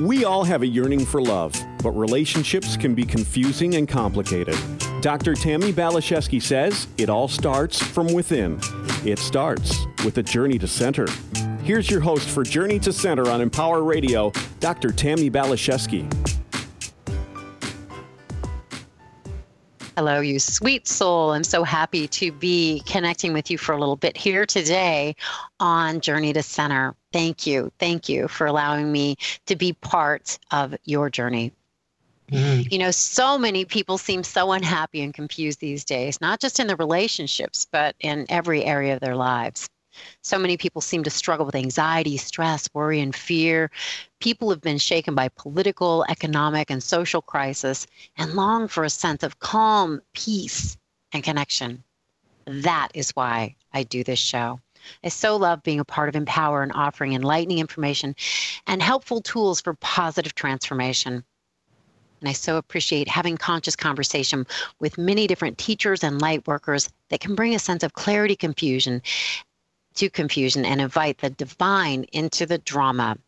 We all have a yearning for love, but relationships can be confusing and complicated. Dr. Tammy Baliszewski says it all starts from within. It starts with a journey to center. Here's your host for Journey to Center on Empower Radio, Dr. Tammy Baliszewski. Hello, you sweet soul. I'm so happy to be connecting with you for a little bit here today on Journey to Center. Thank you. Thank you for allowing me to be part of your journey. Mm. You know, so many people seem so unhappy and confused these days, not just in the relationships, but in every area of their lives. So many people seem to struggle with anxiety, stress, worry, and fear. People have been shaken by political, economic, and social crisis and long for a sense of calm, peace, and connection. That is why I do this show. I so love being a part of Empower and offering enlightening information and helpful tools for positive transformation. And I so appreciate having conscious conversation with many different teachers and light workers that can bring a sense of clarity, confusion, to confusion and invite the divine into the drama.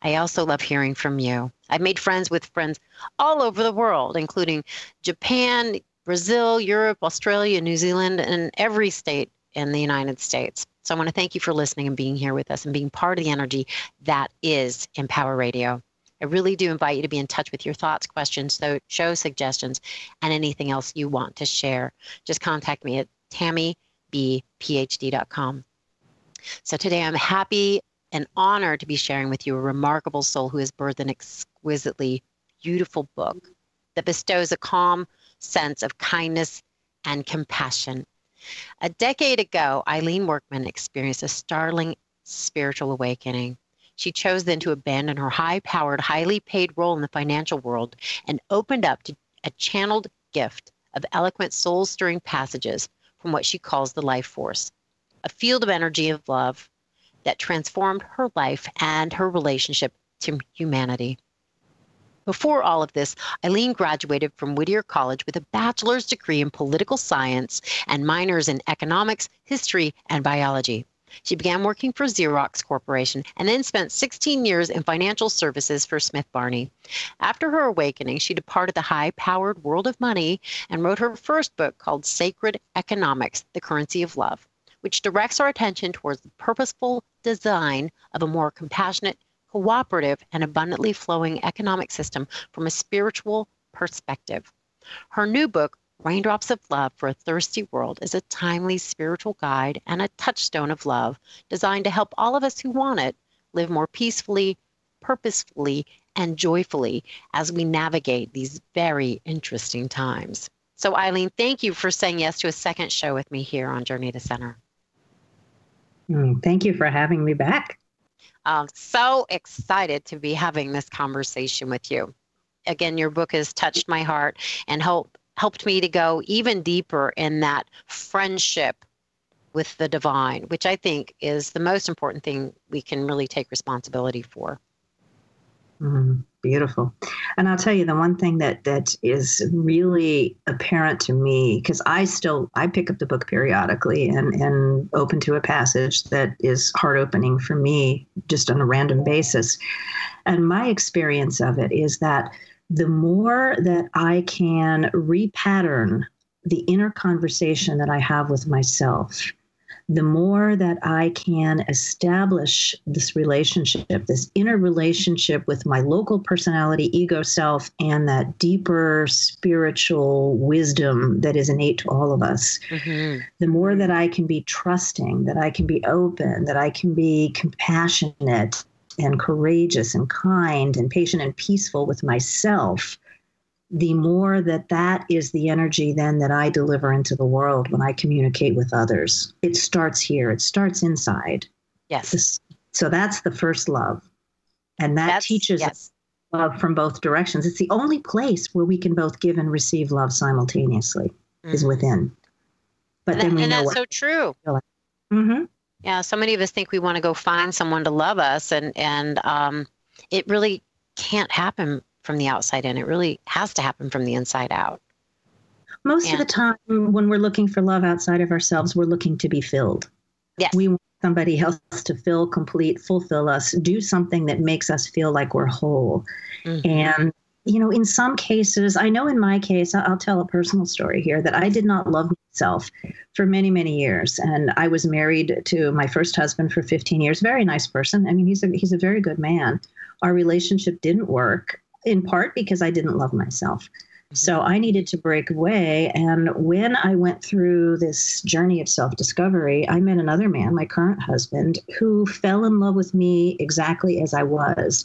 I also love hearing from you. I've made friends with friends all over the world, including Japan, Brazil, Europe, Australia, New Zealand, and every state in the United States. So I want to thank you for listening and being here with us and being part of the energy that is Empower Radio. I really do invite you to be in touch with your thoughts, questions, show suggestions, and anything else you want to share. Just contact me at tammybphd.com. So today I'm happy and honored to be sharing with you a remarkable soul who has birthed an exquisitely beautiful book that bestows a calm sense of kindness and compassion. A decade ago, Eileen Workman experienced a startling spiritual awakening. She chose then to abandon her high powered, highly paid role in the financial world and opened up to a channeled gift of eloquent, soul stirring passages from what she calls the life force a field of energy of love that transformed her life and her relationship to humanity. Before all of this, Eileen graduated from Whittier College with a bachelor's degree in political science and minors in economics, history, and biology. She began working for Xerox Corporation and then spent 16 years in financial services for Smith Barney. After her awakening, she departed the high powered world of money and wrote her first book called Sacred Economics The Currency of Love which directs our attention towards the purposeful design of a more compassionate, cooperative, and abundantly flowing economic system from a spiritual perspective. Her new book, Raindrops of Love for a Thirsty World, is a timely spiritual guide and a touchstone of love designed to help all of us who want it live more peacefully, purposefully, and joyfully as we navigate these very interesting times. So, Eileen, thank you for saying yes to a second show with me here on Journey to Center. Mm, thank you for having me back. I'm so excited to be having this conversation with you. Again, your book has touched my heart and help, helped me to go even deeper in that friendship with the divine, which I think is the most important thing we can really take responsibility for. Mm, beautiful. And I'll tell you the one thing that that is really apparent to me because I still I pick up the book periodically and and open to a passage that is heart opening for me just on a random basis. And my experience of it is that the more that I can repattern the inner conversation that I have with myself the more that I can establish this relationship, this inner relationship with my local personality, ego self, and that deeper spiritual wisdom that is innate to all of us, mm-hmm. the more that I can be trusting, that I can be open, that I can be compassionate and courageous and kind and patient and peaceful with myself the more that that is the energy then that I deliver into the world when I communicate with others. It starts here, it starts inside. Yes. So that's the first love. And that that's, teaches yes. love from both directions. It's the only place where we can both give and receive love simultaneously mm-hmm. is within. But and then that, we and know that's so true. Mm-hmm. Yeah, so many of us think we want to go find someone to love us, and and um, it really can't happen from the outside in. It really has to happen from the inside out. Most and, of the time, when we're looking for love outside of ourselves, we're looking to be filled. Yes. We want somebody else to fill, complete, fulfill us, do something that makes us feel like we're whole. Mm-hmm. And you know, in some cases, I know in my case, I'll tell a personal story here that I did not love myself for many, many years. And I was married to my first husband for 15 years. Very nice person. I mean, he's a, he's a very good man. Our relationship didn't work in part because I didn't love myself. So mm-hmm. I needed to break away. And when I went through this journey of self discovery, I met another man, my current husband, who fell in love with me exactly as I was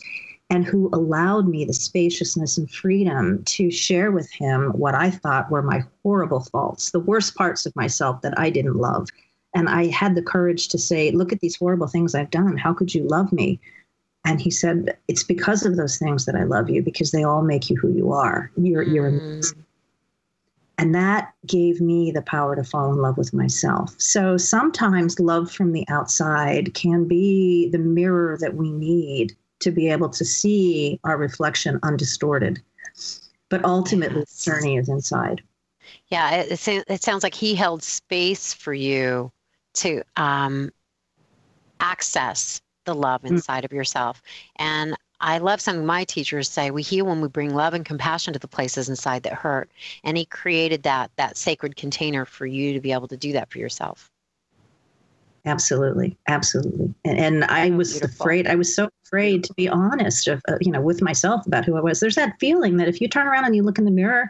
and who allowed me the spaciousness and freedom to share with him what I thought were my horrible faults, the worst parts of myself that I didn't love. And I had the courage to say, Look at these horrible things I've done. How could you love me? And he said, It's because of those things that I love you, because they all make you who you are. You're, you're amazing. And that gave me the power to fall in love with myself. So sometimes love from the outside can be the mirror that we need to be able to see our reflection undistorted. But ultimately, yes. the journey is inside. Yeah, it, it, sounds like he held space for you to um, access the love mm. inside of yourself. And I love something my teachers say we heal when we bring love and compassion to the places inside that hurt. And he created that that sacred container for you to be able to do that for yourself. Absolutely, absolutely. And, and I was Beautiful. afraid. I was so afraid to be honest, of uh, you know, with myself about who I was. There's that feeling that if you turn around and you look in the mirror,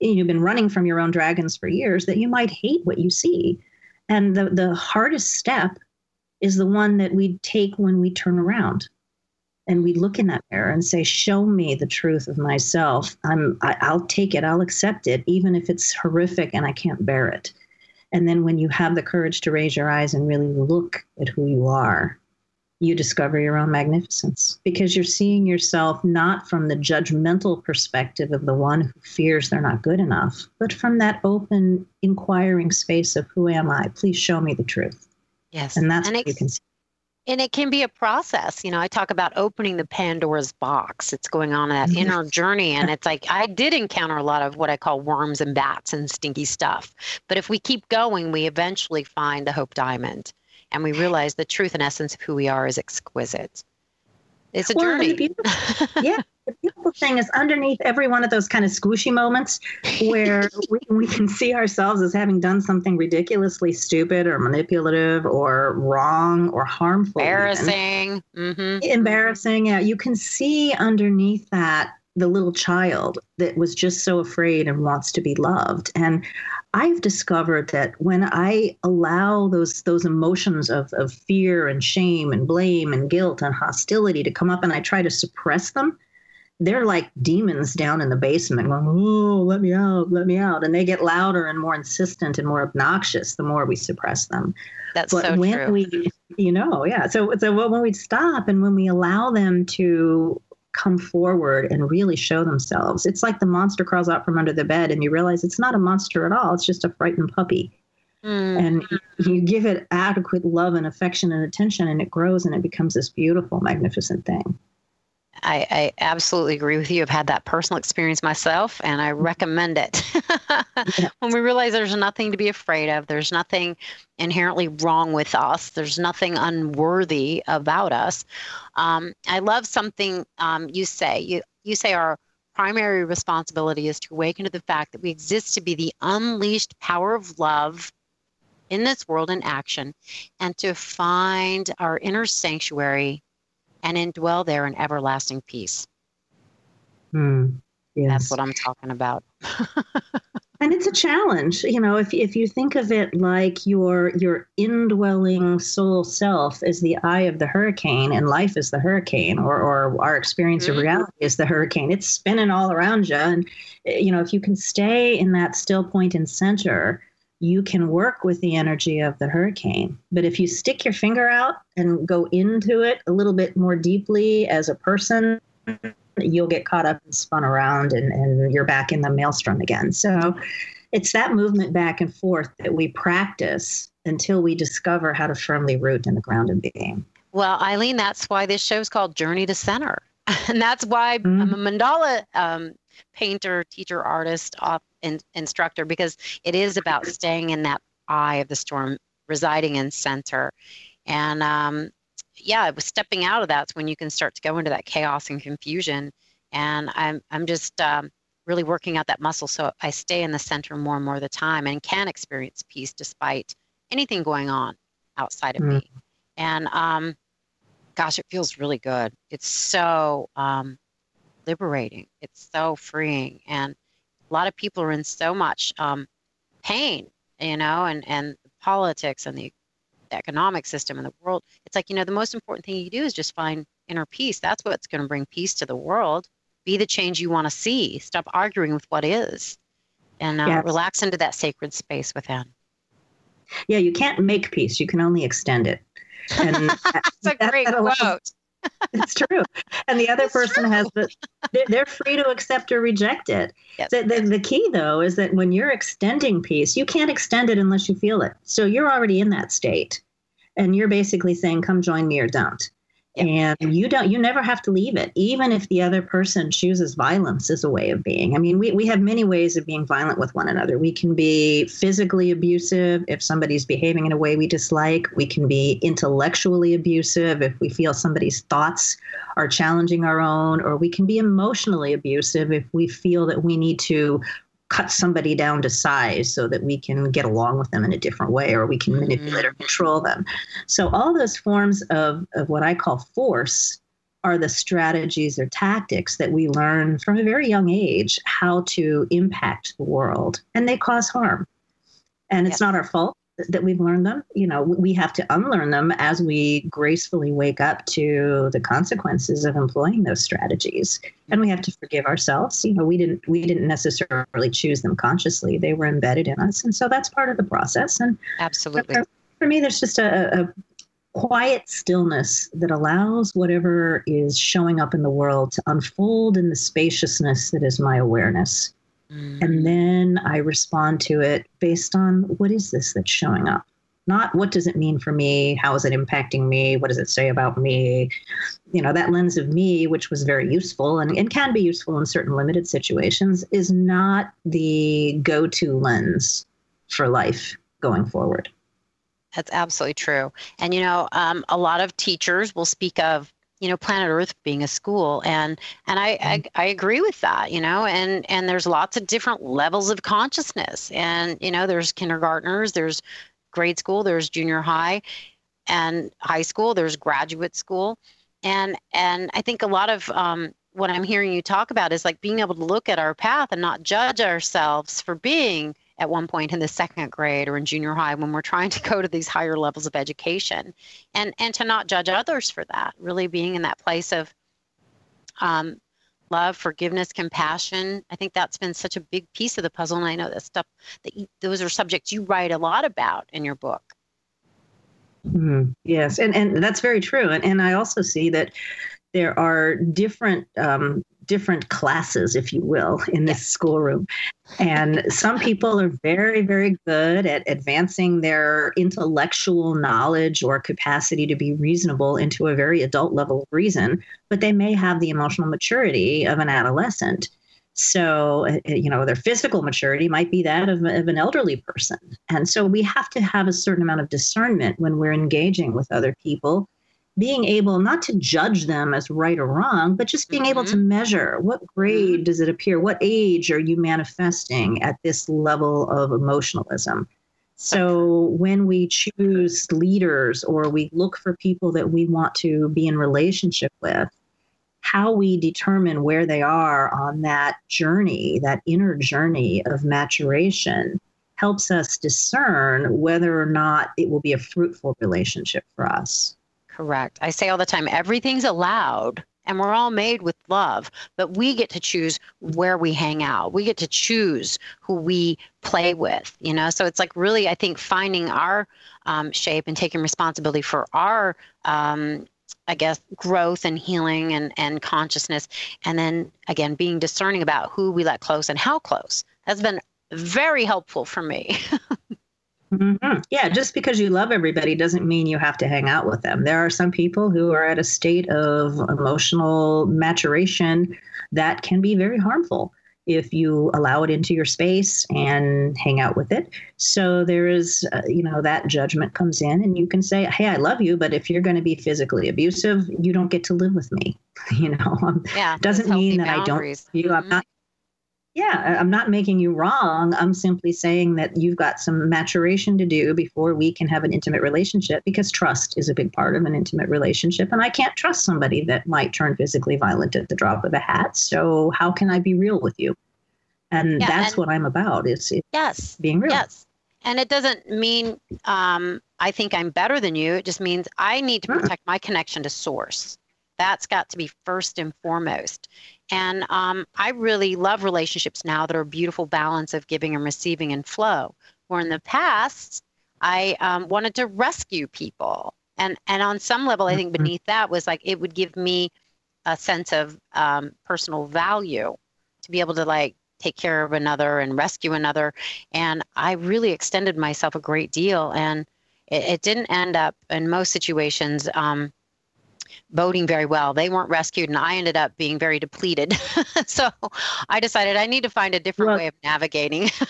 you've been running from your own dragons for years, that you might hate what you see. And the the hardest step is the one that we take when we turn around and we look in that mirror and say show me the truth of myself i'm I, am i will take it i'll accept it even if it's horrific and i can't bear it and then when you have the courage to raise your eyes and really look at who you are, you discover your own magnificence because you're seeing yourself not from the judgmental perspective of the one who fears they're not good enough, but from that open, inquiring space of who am I? Please show me the truth. Yes. And that's and what you can see. and it can be a process. You know i talk about opening the pandora's box. It's going on that mm-hmm. inner journey and it's like i did encounter a lot of what i call worms and bats and stinky stuff. But if we keep going we eventually find the hope diamond and we realize the truth and essence of who we are is exquisite it's a well, journey yeah the beautiful thing is underneath every one of those kind of squishy moments where we, we can see ourselves as having done something ridiculously stupid or manipulative or wrong or harmful. Embarrassing. Mm-hmm. Embarrassing. Yeah. You can see underneath that the little child that was just so afraid and wants to be loved. And I've discovered that when I allow those those emotions of, of fear and shame and blame and guilt and hostility to come up and I try to suppress them, they're like demons down in the basement going, Oh, let me out, let me out. And they get louder and more insistent and more obnoxious the more we suppress them. That's but so when true. we you know, yeah. So so when we stop and when we allow them to come forward and really show themselves, it's like the monster crawls out from under the bed and you realize it's not a monster at all, it's just a frightened puppy. Mm. And you give it adequate love and affection and attention, and it grows and it becomes this beautiful, magnificent thing. I, I, absolutely agree with you. I've had that personal experience myself, and I recommend it. when we realize there's nothing to be afraid of, there's nothing inherently wrong with us, there's nothing unworthy about us. Um, I love something um, you say. You you say our primary responsibility is to awaken to the fact that we exist to be the unleashed power of love in this world in action, and to find our inner sanctuary and indwell there in everlasting peace. Hmm. Yes. That's what I'm talking about. and it's a challenge, you know, if if you think of it like your your indwelling soul self is the eye of the hurricane and life is the hurricane or or our experience mm-hmm. of reality is the hurricane. It's spinning all around you and you know, if you can stay in that still point and center, you can work with the energy of the hurricane. But if you stick your finger out and go into it a little bit more deeply as a person, you'll get caught up and spun around and, and you're back in the maelstrom again. So it's that movement back and forth that we practice until we discover how to firmly root in the ground of being. Well, Eileen, that's why this show is called Journey to Center. And that's why mm-hmm. I'm a mandala um, painter, teacher, artist, in, instructor because it is about staying in that eye of the storm, residing in center. And um, yeah, it was stepping out of that's when you can start to go into that chaos and confusion. And I'm I'm just um, really working out that muscle so I stay in the center more and more of the time and can experience peace despite anything going on outside of mm. me. And um, gosh, it feels really good. It's so um, liberating. It's so freeing. And a lot of people are in so much um, pain, you know, and, and politics and the economic system and the world. It's like, you know, the most important thing you do is just find inner peace. That's what's going to bring peace to the world. Be the change you want to see. Stop arguing with what is and uh, yes. relax into that sacred space within. Yeah, you can't make peace. You can only extend it. And That's a great quote. It's true. And the other it's person true. has the, they're free to accept or reject it. Yep. The, the, the key, though, is that when you're extending peace, you can't extend it unless you feel it. So you're already in that state. And you're basically saying, come join me or don't. And you don't, you never have to leave it, even if the other person chooses violence as a way of being. I mean, we, we have many ways of being violent with one another. We can be physically abusive if somebody's behaving in a way we dislike. We can be intellectually abusive if we feel somebody's thoughts are challenging our own, or we can be emotionally abusive if we feel that we need to cut somebody down to size so that we can get along with them in a different way or we can mm-hmm. manipulate or control them. So, all those forms of, of what I call force are the strategies or tactics that we learn from a very young age how to impact the world, and they cause harm. And it's not our fault that we've learned them. You know, we have to unlearn them as we gracefully wake up to the consequences of employing those strategies. And we have to forgive ourselves. You know, we didn't we didn't necessarily choose them consciously; they were embedded in us, and so that's part of the process. And absolutely, for, for me, there's just a, a quiet stillness that allows whatever is showing up in the world to unfold in the spaciousness that is my awareness. Mm. And then I respond to it based on what is this that's showing up? Not what does it mean for me? How is it impacting me? What does it say about me? You know, that lens of me, which was very useful and, and can be useful in certain limited situations, is not the go to lens for life going forward. That's absolutely true. And, you know, um, a lot of teachers will speak of you know planet earth being a school. And and I, I, mm-hmm. I agree with that you know and and there's lots of different levels of consciousness. And you know there's kindergartners there's grade school there's junior high and high school there's graduate school. And and i think a lot of um, what i'm hearing you talk about is like being able to look at our path and not judge ourselves for being at one point in the second grade or in junior high when we're trying to go to these higher levels of education. And and to not judge others for that really being in that place of um, love forgiveness compassion i think that's been such a big piece of the puzzle. And i know that stuff that you, those are subjects you write a lot about in your book. Mm, yes. And and that's very true. And, and i also see that there are different um, different classes, if you will, in this schoolroom. And some people are very, very good at advancing their intellectual knowledge or capacity to be reasonable into a very adult level of reason, but they may have the emotional maturity of an adolescent. So, uh, you know, their physical maturity might be that of, of, an elderly person. And so we have to have a certain amount of discernment when we're engaging with other people being able not to judge them as right or wrong, but just being mm-hmm. able to mm-hmm. measure what grade mm-hmm. does it appear, what age are you manifesting at this level of emotionalism. So when we choose leaders or we look for people that we want to be in relationship with, how we determine where they are on that journey, that inner journey of maturation, helps us discern whether or not it will be a fruitful relationship for us. Correct. I say all the time everything's allowed and we're all made with love, but we get to choose where we hang out. We get to choose who we play with, you know? So it's like really, I think, finding our um, shape and taking responsibility for our. Um, I guess growth and healing and, and consciousness. And then again, being discerning about who we let close and how close has been very helpful for me. Mm-hmm. Yeah, just because you love everybody doesn't mean you have to hang out with them. There are some people who are at a state of emotional maturation that can be very harmful. if you allow it into your space and hang out with it. So there is, uh, you know, that judgment comes in, and you can say, "Hey, I love you, but if you're going to be physically abusive, you don't get to live with me." You know, um, yeah, doesn't mean that boundaries. I don't. You, I'm mm-hmm. not. Yeah, I'm not making you wrong. I'm simply saying that you've got some maturation to do before we can have an intimate relationship because trust is a big part of an intimate relationship. And I can't trust somebody that might turn physically violent at the drop of a hat. So, how can I be real with you? And yeah, that's and what I'm about is, is yes, being real. Yes. And it doesn't mean um, I think I'm better than you. It just means I need to protect my connection to source. That's got to be first and foremost. And um, I really love relationships now that are a beautiful balance of giving and receiving and flow. Where in the past, I um, wanted to rescue people. And, and on some level, I think mm-hmm. beneath that was like it would give me a sense of um, personal value to be able to like take care of another and rescue another. And I really extended myself a great deal. And it, it didn't end up in most situations um, boding very well. They weren't rescued, and I ended up being very depleted. so I decided I need to find a different well, way of navigating.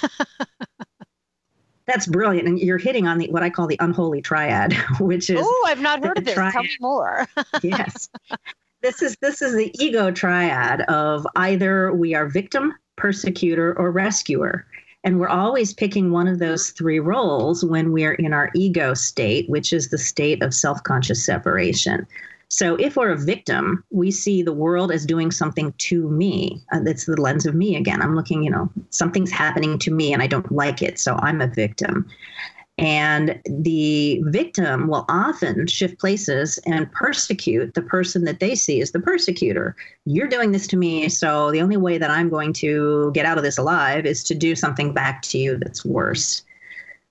that's brilliant, and you're hitting on the what I call the unholy triad, which is oh, I've not heard of this. Triad. Tell me more. yes, this is this is the ego triad of either we are victim, persecutor, or rescuer. And we're always picking one of those three roles when we're in our ego state, which is the state of self conscious separation. So if we're a victim, we see the world as doing something to me. Uh, that's the lens of me again. I'm looking, you know, something's happening to me and I don't like it. So I'm a victim. And the victim will often shift places and persecute the person that they see as the persecutor. You're doing this to me, so the only way that I'm going to get out of this alive is to do something back to you that's worse.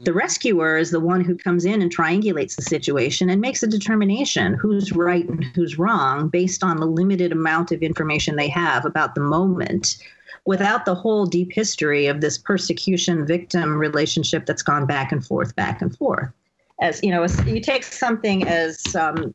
The rescuer is the one who comes in and triangulates the situation and makes a determination who's right and who's wrong based on the limited amount of information they have about the moment without the whole deep history of this persecution victim relationship that's gone back and forth, back and forth as you know, you take something as um,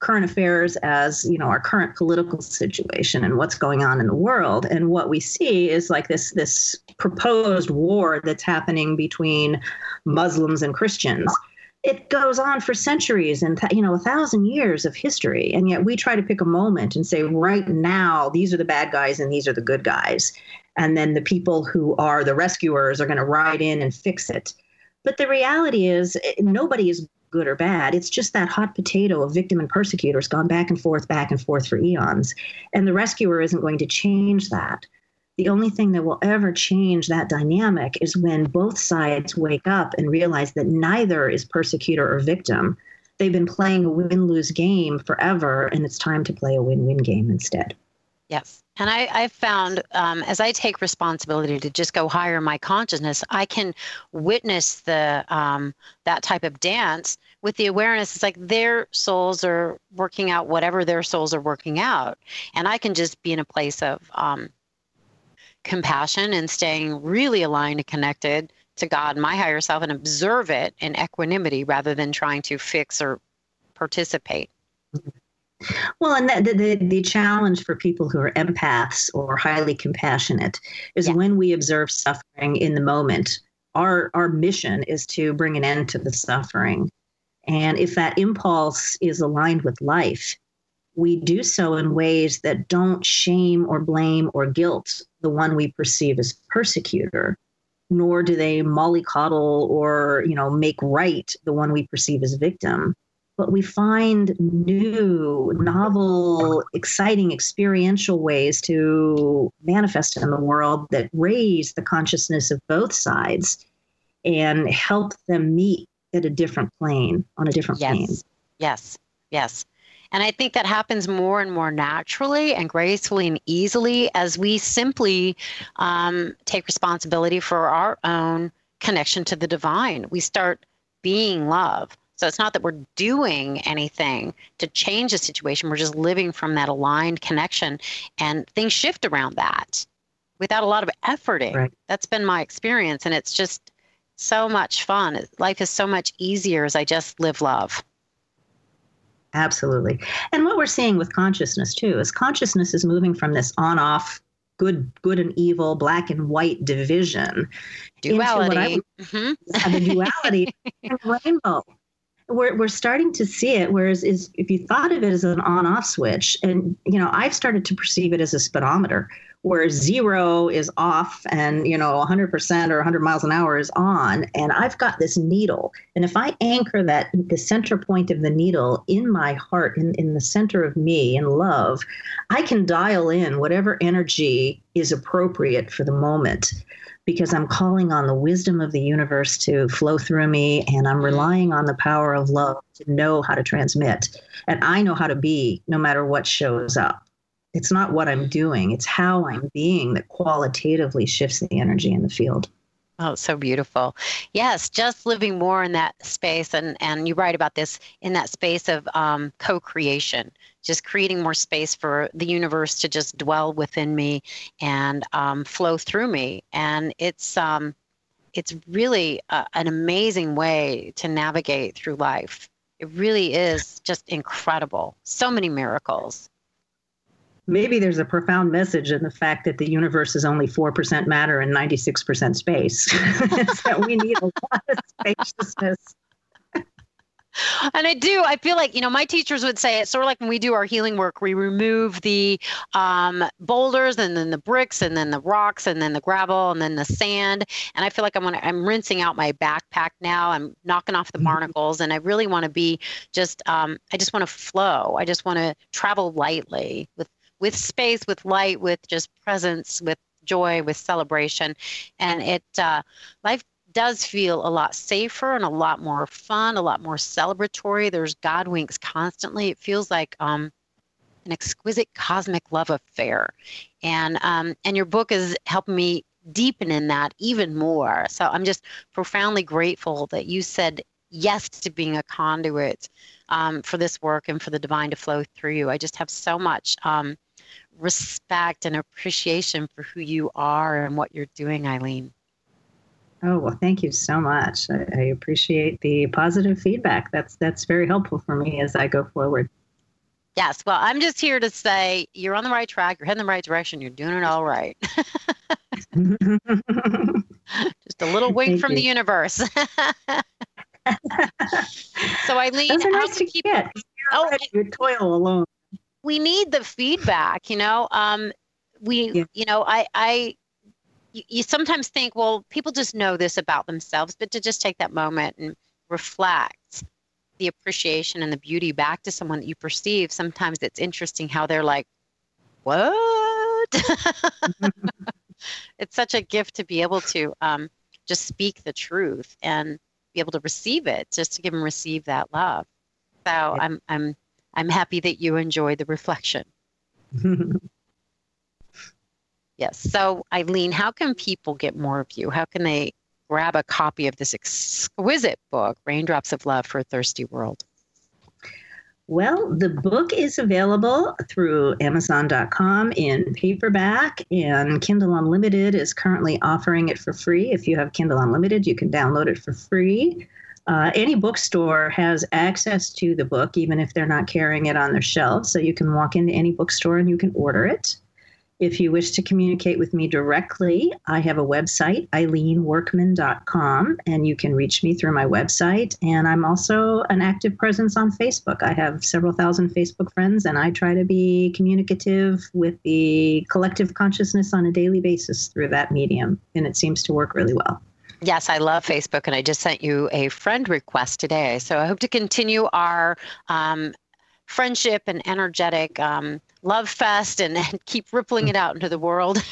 current affairs as you know our current political situation and what's going on in the world, and what we see is like this this proposed war that's happening between Muslims and Christians. It goes on for centuries and you know a thousand years of history, and yet we try to pick a moment and say, right now, these are the bad guys and these are the good guys, and then the people who are the rescuers are going to ride in and fix it but the reality is, eh, nobody is good or bad. It's just that hot potato of victim and persecutor has gone back and forth, back and forth for eons. And the rescuer isn't going to change that. The only thing that will ever change that dynamic is when both sides wake up and realize that neither is persecutor or victim. They've been playing a win lose game forever, and it's time to play a win win game instead. Yes. And I, I've found um, as I take responsibility to just go higher in my consciousness, I can witness the um, that type of dance with the awareness. It's like their souls are working out whatever their souls are working out, and I can just be in a place of um, compassion and staying really aligned and connected to God, my higher self, and observe it in equanimity rather than trying to fix or participate. Mm-hmm. Well, and the, the, the, challenge for people who are empaths or highly compassionate is yeah. when we observe suffering in the moment, our, our mission is to bring an end to the suffering. And if that impulse is aligned with life, we do so in ways that don't shame or blame or guilt the one we perceive as persecutor, nor do they mollycoddle or, you know, make right the one we perceive as victim but we find new, novel, exciting, experiential ways to manifest in the world that raise the consciousness of both sides and help them meet at a different plane, on a different yes. plane. Yes, yes. And I think that happens more and more naturally and gracefully and easily as we simply um, take responsibility for our own connection to the divine. We start being love. So it's not that we're doing anything to change the situation. We're just living from that aligned connection and things shift around that without a lot of efforting. Right. That's been my experience. And it's just so much fun. Life is so much easier as I just live love. Absolutely. And what we're seeing with consciousness too is consciousness is moving from this on off good good and evil, black and white division. Duality. mm-hmm. the duality rainbow. We're, we're starting to see it. Whereas is if you thought of it as an on-off switch, and you know, I've started to perceive it as a speedometer where zero is off and you know 100% or 100 miles an hour is on and i've got this needle and if i anchor that the center point of the needle in my heart in, in the center of me in love i can dial in whatever energy is appropriate for the moment because i'm calling on the wisdom of the universe to flow through me and i'm relying on the power of love to know how to transmit and i know how to be no matter what shows up it's not what I'm doing, it's how I'm being that qualitatively shifts the energy in the field. Oh, so beautiful. Yes, just living more in that space. And, and you write about this in that space of um, co creation, just creating more space for the universe to just dwell within me and um, flow through me. And it's, um, it's really a, an amazing way to navigate through life. It really is just incredible. So many miracles maybe there's a profound message in the fact that the universe is only 4% matter and 96% space. so we need a lot of spaciousness. And I do. I feel like you know my teachers would say it's sort of like when we do our healing work, we remove the um, boulders and then the bricks and then the rocks and then the gravel and then the sand. And I feel like I'm gonna, I'm rinsing out my backpack now. I'm knocking off the mm-hmm. barnacles, and I really want to be just. Um, I just want to flow. I just want to travel lightly with with space, with light, with just presence, with joy, with celebration. And it, uh, life does feel a lot safer and a lot more fun, a lot more celebratory. There's God winks constantly. It feels like um, an exquisite cosmic love affair. And, um, and your book is helping me deepen in that even more. So I'm just profoundly grateful that you said yes to being a conduit um, for this work and for the divine to flow through you. I just have so much um, respect and appreciation for who you are and what you're doing, Eileen. Oh well, thank you so much. I, I, appreciate the positive feedback. That's that's very helpful for me as I go forward. Yes, well, I'm just here to say you're on the right track. You're heading the right direction. You're doing it all right. just a little wink from you. the universe. so Eileen, Those are nice to keep, get. Oh, you toil alone we need the feedback you know um we yeah. you know i i you, you sometimes think well people just know this about themselves but to just take that moment and reflect the appreciation and the beauty back to someone that you perceive sometimes it's interesting how they're like what? It's such a gift to be able to um, just speak the truth and be able to receive it just to give and receive that love. So i'm i'm I'm happy that you enjoy the reflection. yes. So, Eileen, how can people get more of you? How can they grab a copy of this exquisite book, Raindrops of Love for a Thirsty World? Well, the book is available through Amazon.com in paperback, and Kindle Unlimited is currently offering it for free. If you have Kindle Unlimited, you can download it for free. Uh, any bookstore has access to the book, even if they're not carrying it on their shelves. So you can walk into any bookstore and you can order it. If you wish to communicate with me directly, I have a website, eileenworkman.com, and you can reach me through my website. And I'm also an active presence on Facebook. I have several thousand Facebook friends, and I try to be communicative with the collective consciousness on a daily basis through that medium. And it seems to work really well. Yes, I love Facebook, and I just sent you a friend request today. So I hope to continue our um, friendship and energetic um, love fest and, and, keep rippling it out into the world.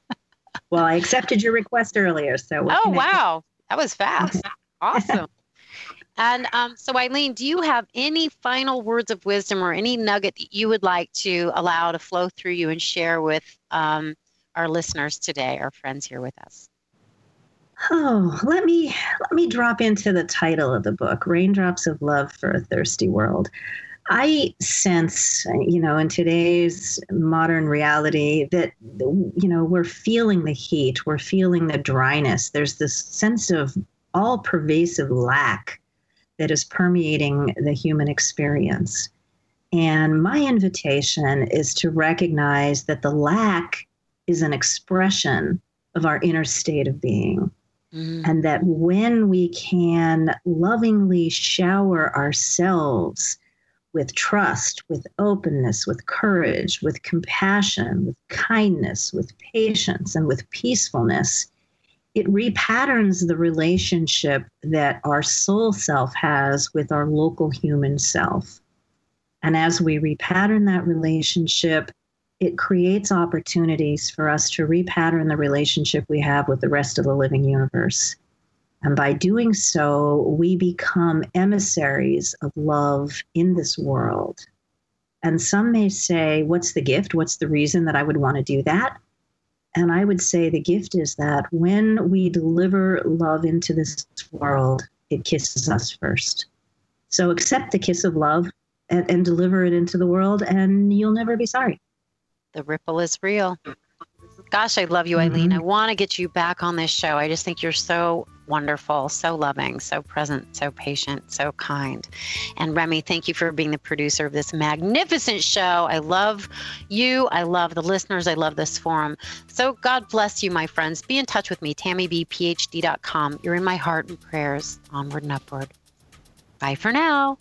well, I accepted your request earlier. So, oh, wow. That was fast. awesome. And um, so, Eileen, do you have any final words of wisdom or any nugget that you would like to allow to flow through you and share with um, our listeners today, our friends here with us? Oh, let me let me drop into the title of the book, Raindrops of Love for a Thirsty World. I sense, you know, in today's modern reality that, you know, we're feeling the heat, we're feeling the dryness. There's this sense of all pervasive lack that is permeating the human experience. And my invitation is to recognize that the lack is an expression of our inner state of being. Mm. And that when we can lovingly shower ourselves with trust, with openness, with courage, with compassion, with kindness, with patience, and with peacefulness, it repatterns the relationship that our soul self has with our local human self. And as we repattern that relationship, it creates opportunities for us to repattern the relationship we have with the rest of the living universe. And by doing so, we become emissaries of love in this world. And some may say, What's the gift? What's the reason that I would want to do that? And I would say the gift is that when we deliver love into this world, it kisses us first. So accept the kiss of love and, and deliver it into the world, and you'll never be sorry. The ripple is real. Gosh, I love you, Eileen. Mm-hmm. I want to get you back on this show. I just think you're so wonderful, so loving, so present, so patient, so kind. And Remy, thank you for being the producer of this magnificent show. I love you. I love the listeners. I love this forum. So God bless you, my friends. Be in touch with me, tammybphd.com. You're in my heart and prayers, onward and upward. Bye for now.